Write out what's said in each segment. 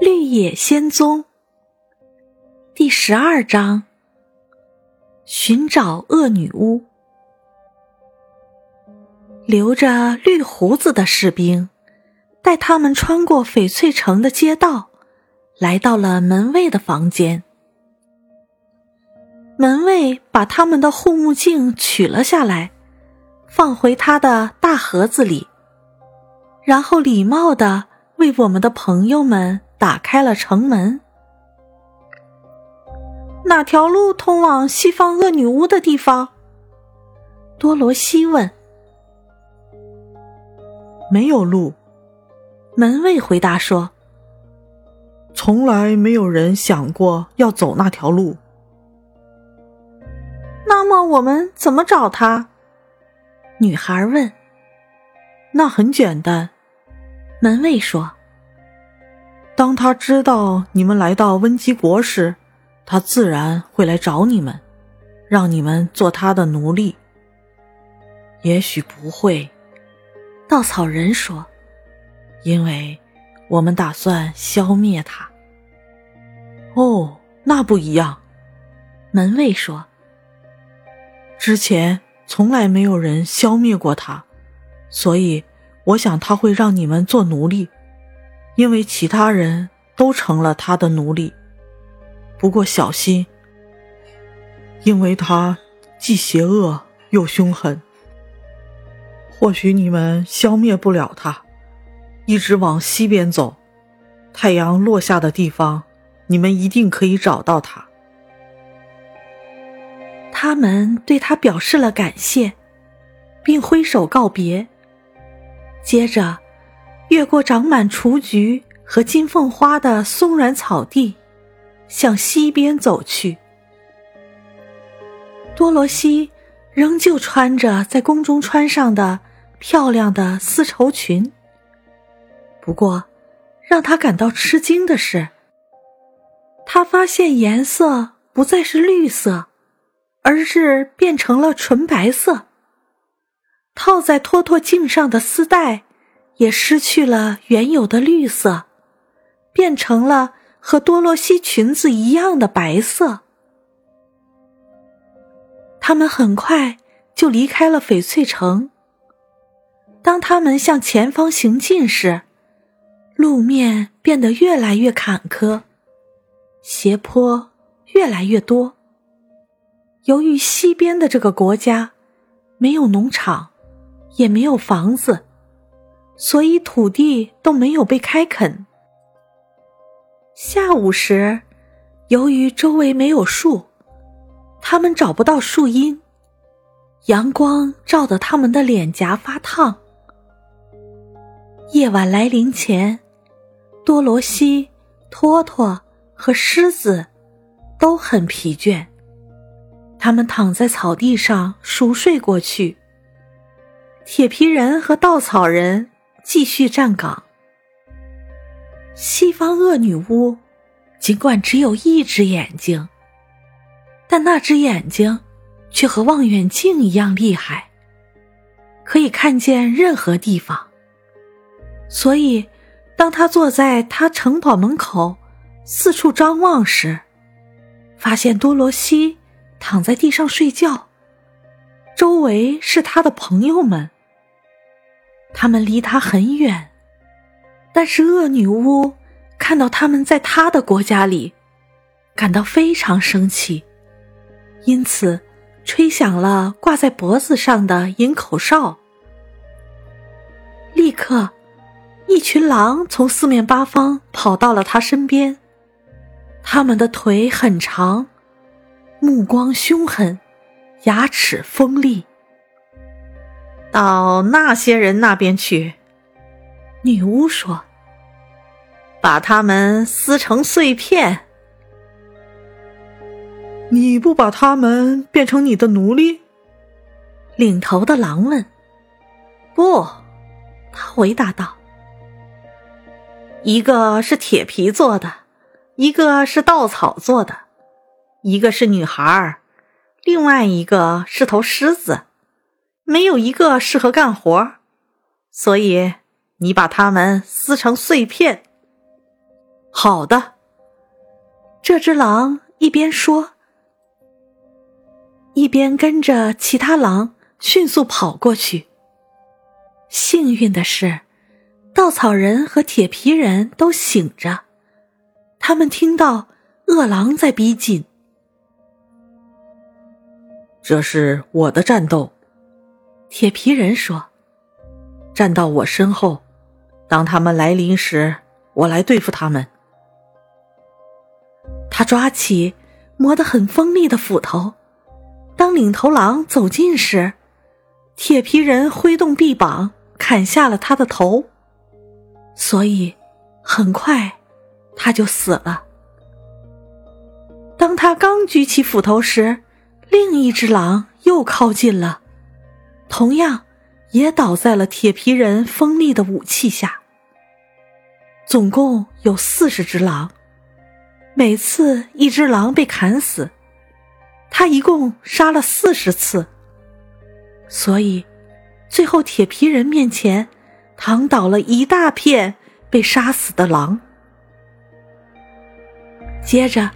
绿野仙踪第十二章：寻找恶女巫。留着绿胡子的士兵带他们穿过翡翠城的街道，来到了门卫的房间。门卫把他们的护目镜取了下来，放回他的大盒子里，然后礼貌的为我们的朋友们。打开了城门。哪条路通往西方恶女巫的地方？多罗西问。没有路，门卫回答说。从来没有人想过要走那条路。那么我们怎么找他？女孩问。那很简单，门卫说。当他知道你们来到温基国时，他自然会来找你们，让你们做他的奴隶。也许不会，稻草人说，因为我们打算消灭他。哦，那不一样，门卫说，之前从来没有人消灭过他，所以我想他会让你们做奴隶。因为其他人都成了他的奴隶，不过小心，因为他既邪恶又凶狠。或许你们消灭不了他，一直往西边走，太阳落下的地方，你们一定可以找到他。他们对他表示了感谢，并挥手告别，接着。越过长满雏菊和金凤花的松软草地，向西边走去。多罗西仍旧穿着在宫中穿上的漂亮的丝绸裙。不过，让他感到吃惊的是，他发现颜色不再是绿色，而是变成了纯白色。套在托托颈上的丝带。也失去了原有的绿色，变成了和多罗西裙子一样的白色。他们很快就离开了翡翠城。当他们向前方行进时，路面变得越来越坎坷，斜坡越来越多。由于西边的这个国家没有农场，也没有房子。所以土地都没有被开垦。下午时，由于周围没有树，他们找不到树荫，阳光照得他们的脸颊发烫。夜晚来临前，多罗西、托托和狮子都很疲倦，他们躺在草地上熟睡过去。铁皮人和稻草人。继续站岗。西方恶女巫尽管只有一只眼睛，但那只眼睛却和望远镜一样厉害，可以看见任何地方。所以，当他坐在他城堡门口四处张望时，发现多罗西躺在地上睡觉，周围是他的朋友们。他们离他很远，但是恶女巫看到他们在她的国家里，感到非常生气，因此吹响了挂在脖子上的银口哨。立刻，一群狼从四面八方跑到了他身边，他们的腿很长，目光凶狠，牙齿锋利。到那些人那边去，女巫说：“把他们撕成碎片。”你不把他们变成你的奴隶？领头的狼问。“不。”他回答道，“一个是铁皮做的，一个是稻草做的，一个是女孩儿，另外一个是头狮子。”没有一个适合干活，所以你把它们撕成碎片。好的。这只狼一边说，一边跟着其他狼迅速跑过去。幸运的是，稻草人和铁皮人都醒着，他们听到饿狼在逼近。这是我的战斗，铁皮人说：“站到我身后，当他们来临时，我来对付他们。”他抓起磨得很锋利的斧头，当领头狼走近时，铁皮人挥动臂膀。砍下了他的头，所以很快他就死了。当他刚举起斧头时，另一只狼又靠近了，同样也倒在了铁皮人锋利的武器下。总共有四十只狼，每次一只狼被砍死，他一共杀了四十次，所以。最后，铁皮人面前躺倒了一大片被杀死的狼。接着，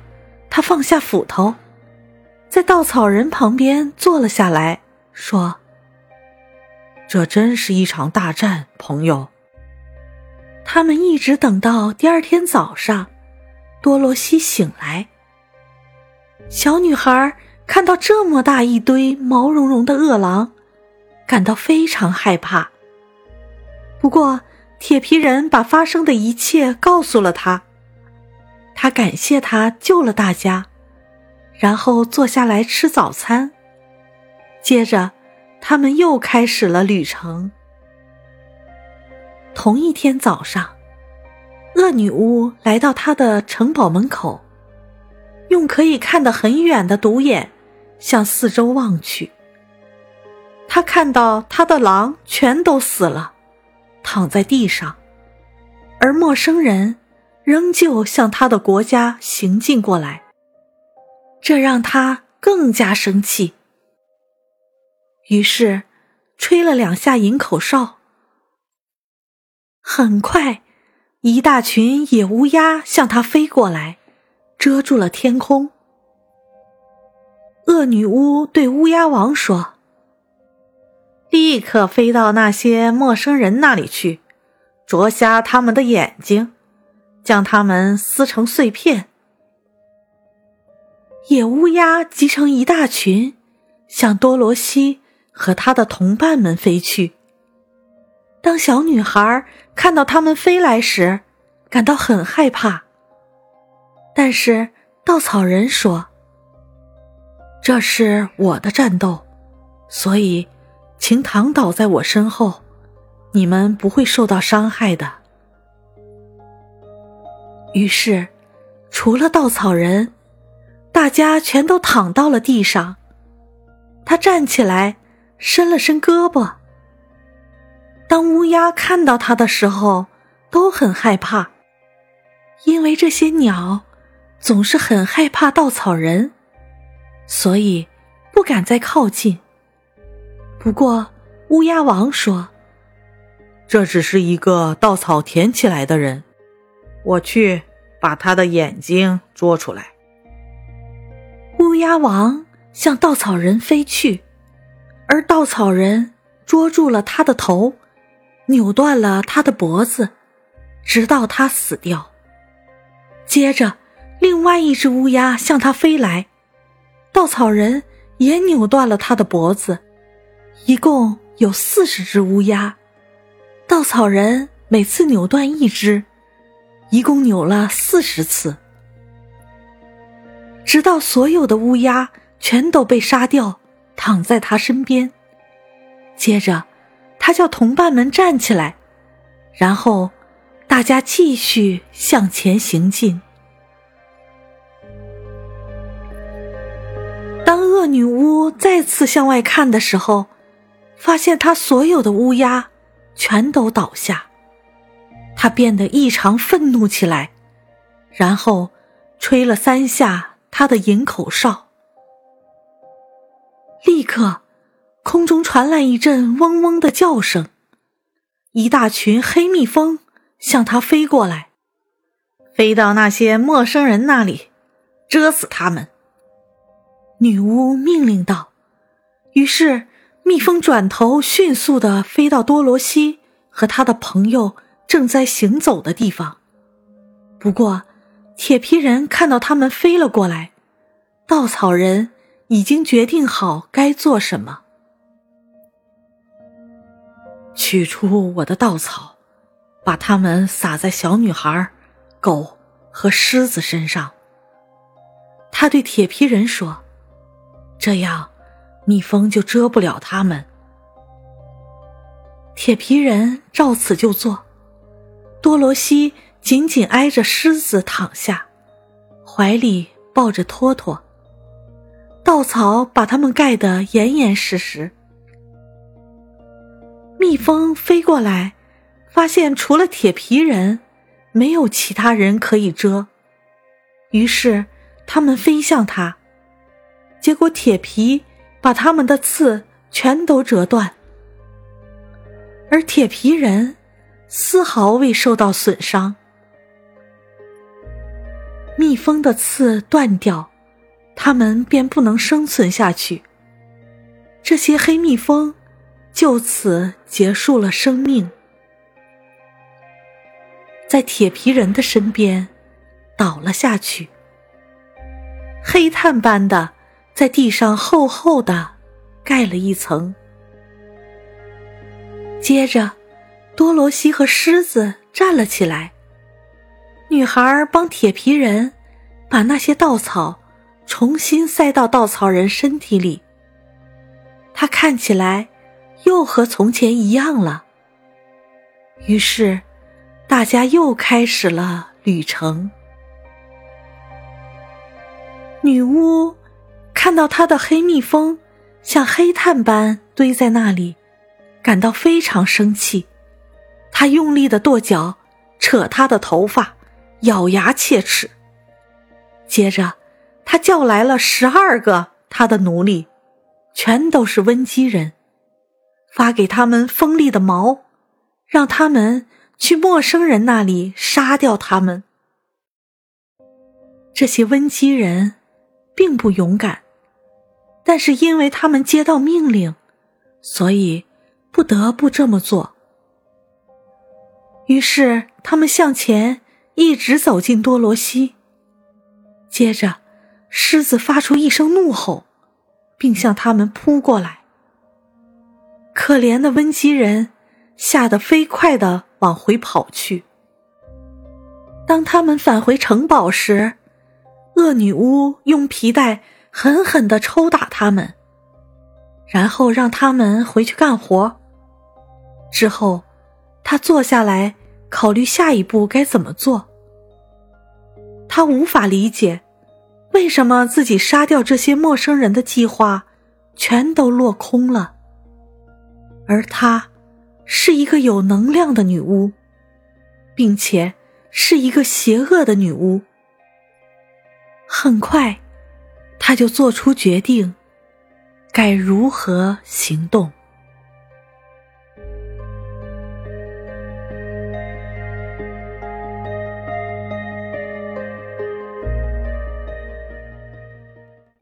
他放下斧头，在稻草人旁边坐了下来，说：“这真是一场大战，朋友。”他们一直等到第二天早上，多罗西醒来。小女孩看到这么大一堆毛茸茸的饿狼。感到非常害怕。不过，铁皮人把发生的一切告诉了他。他感谢他救了大家，然后坐下来吃早餐。接着，他们又开始了旅程。同一天早上，恶女巫来到他的城堡门口，用可以看得很远的独眼向四周望去。他看到他的狼全都死了，躺在地上，而陌生人仍旧向他的国家行进过来，这让他更加生气。于是，吹了两下银口哨。很快，一大群野乌鸦向他飞过来，遮住了天空。恶女巫对乌鸦王说。立刻飞到那些陌生人那里去，啄瞎他们的眼睛，将他们撕成碎片。野乌鸦集成一大群，向多罗西和他的同伴们飞去。当小女孩看到他们飞来时，感到很害怕。但是稻草人说：“这是我的战斗，所以。”请躺倒在我身后，你们不会受到伤害的。于是，除了稻草人，大家全都躺到了地上。他站起来，伸了伸胳膊。当乌鸦看到他的时候，都很害怕，因为这些鸟总是很害怕稻草人，所以不敢再靠近。不过，乌鸦王说：“这只是一个稻草填起来的人，我去把他的眼睛捉出来。”乌鸦王向稻草人飞去，而稻草人捉住了他的头，扭断了他的脖子，直到他死掉。接着，另外一只乌鸦向他飞来，稻草人也扭断了他的脖子。一共有四十只乌鸦，稻草人每次扭断一只，一共扭了四十次，直到所有的乌鸦全都被杀掉，躺在他身边。接着，他叫同伴们站起来，然后大家继续向前行进。当恶女巫再次向外看的时候，发现他所有的乌鸦全都倒下，他变得异常愤怒起来，然后吹了三下他的银口哨。立刻，空中传来一阵嗡嗡的叫声，一大群黑蜜蜂向他飞过来。飞到那些陌生人那里，蛰死他们。”女巫命令道。于是，蜜蜂转头迅速的飞到多罗西和他的朋友正在行走的地方。不过，铁皮人看到他们飞了过来，稻草人已经决定好该做什么。取出我的稻草，把它们撒在小女孩、狗和狮子身上。他对铁皮人说：“这样，蜜蜂就蛰不了他们。”铁皮人照此就做。多罗西紧紧挨着狮子躺下，怀里抱着托托。稻草把他们盖得严严实实。蜜蜂飞过来，发现除了铁皮人，没有其他人可以遮。于是，它们飞向他，结果铁皮把他们的刺全都折断，而铁皮人丝毫未受到损伤。蜜蜂的刺断掉，他们便不能生存下去。这些黑蜜蜂。就此结束了生命，在铁皮人的身边倒了下去，黑炭般的在地上厚厚的盖了一层。接着，多罗西和狮子站了起来，女孩帮铁皮人把那些稻草重新塞到稻草人身体里，他看起来。又和从前一样了。于是，大家又开始了旅程。女巫看到她的黑蜜蜂像黑炭般堆在那里，感到非常生气。她用力的跺脚，扯她的头发，咬牙切齿。接着，他叫来了十二个他的奴隶，全都是温基人。发给他们锋利的矛，让他们去陌生人那里杀掉他们。这些温基人并不勇敢，但是因为他们接到命令，所以不得不这么做。于是他们向前一直走进多罗西。接着，狮子发出一声怒吼，并向他们扑过来。可怜的温基人吓得飞快的往回跑去。当他们返回城堡时，恶女巫用皮带狠狠的抽打他们，然后让他们回去干活。之后，他坐下来考虑下一步该怎么做。他无法理解，为什么自己杀掉这些陌生人的计划全都落空了。而她，是一个有能量的女巫，并且是一个邪恶的女巫。很快，她就做出决定，该如何行动。